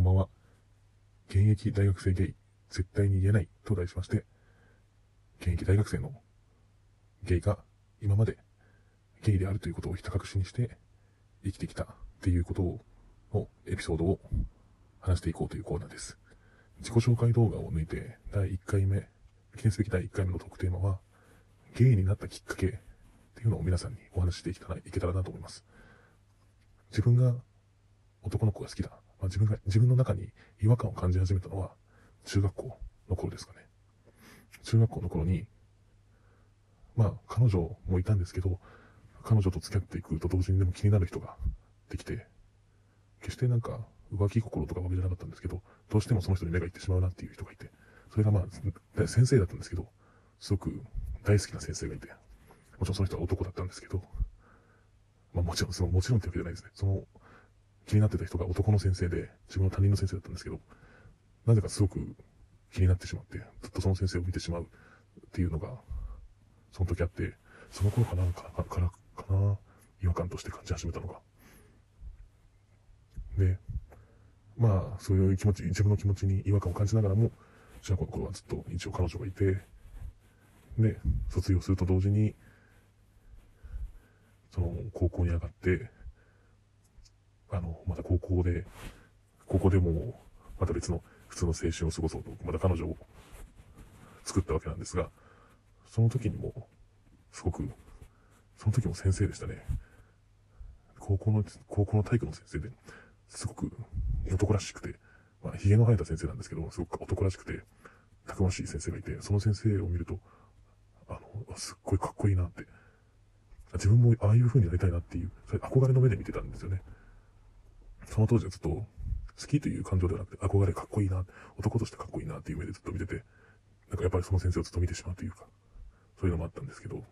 こんばんは。現役大学生ゲイ、絶対に言えないと題しまして、現役大学生のゲイが今までゲイであるということをひた隠しにして生きてきたっていうことを、のエピソードを話していこうというコーナーです。自己紹介動画を抜いて第1回目、記念すべき第1回目の特テーマは、ゲイになったきっかけっていうのを皆さんにお話ししていけたらいけたらなと思います。自分が男の子が好きだ。まあ、自分が、自分の中に違和感を感じ始めたのは、中学校の頃ですかね。中学校の頃に、まあ、彼女もいたんですけど、彼女と付き合っていくと同時にでも気になる人ができて、決してなんか浮気心とかわけじゃなかったんですけど、どうしてもその人に目が行ってしまうなっていう人がいて、それがまあ、先生だったんですけど、すごく大好きな先生がいて、もちろんその人は男だったんですけど、まあもちろん、その、もちろんってわけじゃないですね。その、気になってた人が男の先生で、自分の他人の先生だったんですけど、なぜかすごく気になってしまって、ずっとその先生を見てしまうっていうのが、その時あって、その頃かな、かから、かな、違和感として感じ始めたのが。で、まあ、そういう気持ち、自分の気持ちに違和感を感じながらも、中学校の頃はずっと一応彼女がいて、で、卒業すると同時に、その、高校に上がって、あの、また高校で、ここでも、また別の普通の青春を過ごそうと、また彼女を作ったわけなんですが、その時にも、すごく、その時も先生でしたね。高校の、高校の体育の先生で、すごく男らしくて、まあ、髭の生えた先生なんですけど、すごく男らしくて、たくましい先生がいて、その先生を見ると、あの、すっごいかっこいいなって、自分もああいう風になりたいなっていう、それ憧れの目で見てたんですよね。その当時はずっと好きという感情ではなくて憧れかっこいいな、男としてかっこいいなっていう目でずっと見てて、なんかやっぱりその先生をずっと見てしまうというか、そういうのもあったんですけど、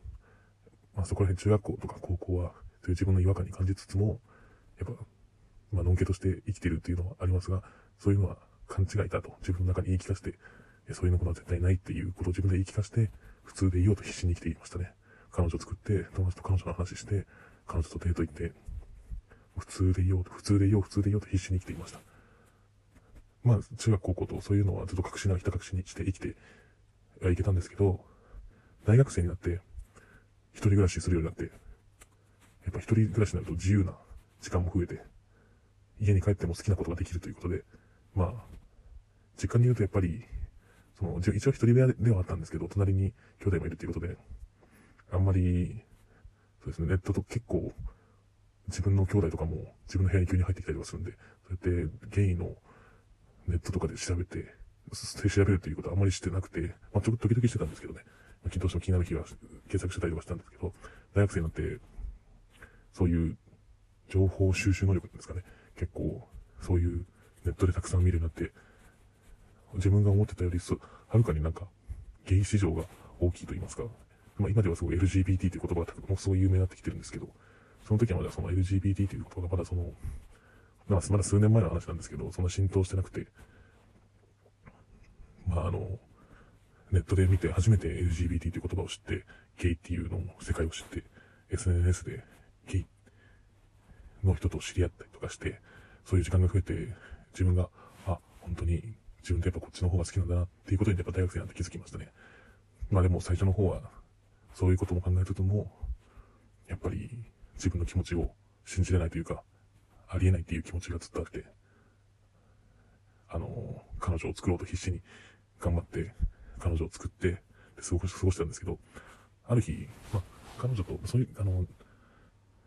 まあそこら辺中学校とか高校は、そういう自分の違和感に感じつつも、やっぱ、まあ、のんけとして生きてるっていうのはありますが、そういうのは勘違いだと自分の中に言い聞かせて、そういうのことは絶対ないっていうことを自分で言い聞かせて、普通でいようと必死に生きていましたね。彼女を作って、友達と彼女の話して、彼女とデート行って、普通でいようと、普通でいよう、普通でいようと必死に生きていました。まあ、中学高校とそういうのはずっと隠しな、ひた隠しにして生きてはいけたんですけど、大学生になって、一人暮らしするようになって、やっぱ一人暮らしになると自由な時間も増えて、家に帰っても好きなことができるということで、まあ、実家にいるとやっぱり、その、一応一人部屋ではあったんですけど、隣に兄弟もいるということで、あんまり、そうですね、ネットと結構、自分の兄弟とかも自分の部屋に急に入ってきたりはするんで、そうやってゲイのネットとかで調べて、調べるということはあまりしてなくて、まあちょっと時々してたんですけどね、まあ、どうしても気になる日は検索してたりとかしたんですけど、大学生になって、そういう情報収集能力ですかね、結構そういうネットでたくさん見るようになって、自分が思ってたよりはるかになんかゲイ市場が大きいと言いますか、まあ今ではすごい LGBT という言葉がもうすごい有名になってきてるんですけど、その時はまだその LGBT ということがまだその、まあ、まだ数年前の話なんですけど、そんな浸透してなくて、まああの、ネットで見て初めて LGBT という言葉を知って、ゲイっていうのを世界を知って、SNS でゲイの人と知り合ったりとかして、そういう時間が増えて、自分が、あ、本当に自分ってやっぱこっちの方が好きなんだなっていうことにやっぱ大学生なんて気づきましたね。まあでも最初の方は、そういうことも考えつつも、やっぱり自分の気持ちを信じれないというか、ありえないっていう気持ちがずっとあって、あの、彼女を作ろうと必死に頑張って、彼女を作って、で過ごし、過ごしたんですけど、ある日、ま彼女と、そういう、あの、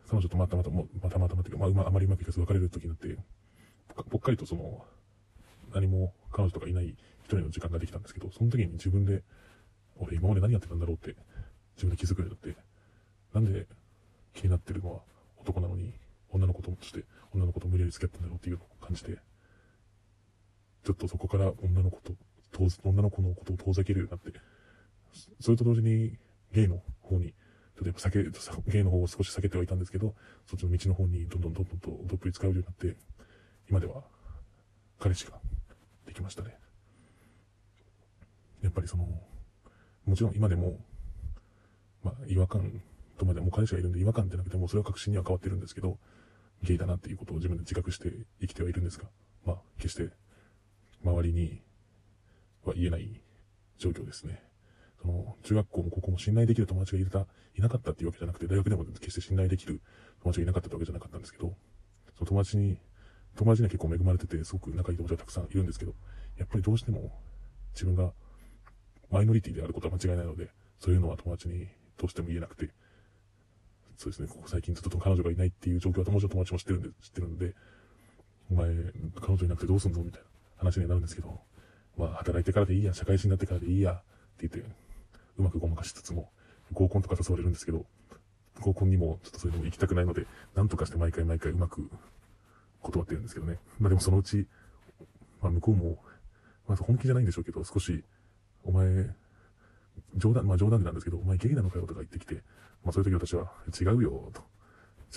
彼女とまたまた、またまたまっていうか、まあ、あまりうまくいかず別れる時になって、ぽっかりとその、何も彼女とかいない一人の時間ができたんですけど、その時に自分で、俺今まで何やってたんだろうって、自分で気づくようになって、なんで気になってるのは男なのに、女の子として女の子と無理やり付き合ったんだろうっていうのを感じて、ちょっとそこから女の子と、女の子のことを遠ざけるようになって、それと同時にゲイの方に、ちょっとやっぱ避け、ゲイの方を少し避けてはいたんですけど、そっちの道の方にどんどんどんどんとどっぷり使うようになって、今では彼氏ができましたね。やっぱりその、もちろん今でも、まあ違和感とまでも彼氏がいるんで違和感ってなくてもそれは確信には変わってるんですけど、ゲイだなっていうことを自分で自覚して生きてはいるんですが、まあ、決して周りには言えない状況ですね。その、中学校も高校も信頼できる友達がいた、いなかったっていうわけじゃなくて、大学でも決して信頼できる友達がいなかったってわけじゃなかったんですけど、その友達に、友達には結構恵まれてて、すごく仲いい友達がたくさんいるんですけど、やっぱりどうしても自分がマイノリティであることは間違いないので、そういうのは友達にどうしても言えなくて、そうですね、ここ最近ずっと彼女がいないっていう状況は友達の友達も知ってるんで、知ってるんで、お前、彼女いなくてどうすんのみたいな話にはなるんですけど、まあ、働いてからでいいや、社会人になってからでいいや、って言って、うまくごまかしつつも、合コンとか誘われるんですけど、合コンにもちょっとそういうのも行きたくないので、なんとかして毎回毎回うまく断ってるんですけどね。まあでもそのうち、まあ向こうも、まず本気じゃないんでしょうけど、少し、お前、冗談、まあ冗談でなんですけど、お前ゲイなのかよとか言ってきて、まあそういう時私は、違うよ、と。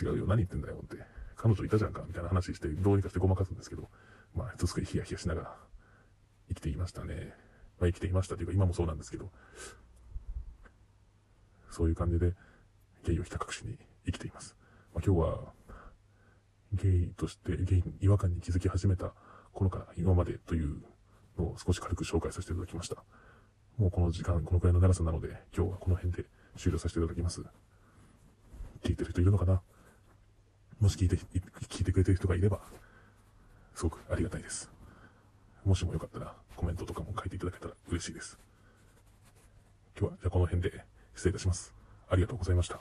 違うよ、何言ってんだよ、って。彼女いたじゃんか、みたいな話して、どうにかしてごまかすんですけど、まあ、ずつくヒヤヒヤしながら、生きていましたね。まあ生きていましたというか、今もそうなんですけど、そういう感じで、ゲイをひた隠しに生きています。まあ今日は、ゲイとして、ゲイに違和感に気づき始めた頃から今までというのを少し軽く紹介させていただきました。もうこの時間、このくらいの長さなので、今日はこの辺で終了させていただきます。聞いてる人いるのかな？もし聞いて、聞いてくれてる人がいれば、すごくありがたいです。もしもよかったら、コメントとかも書いていただけたら嬉しいです。今日は、じゃあこの辺で失礼いたします。ありがとうございました。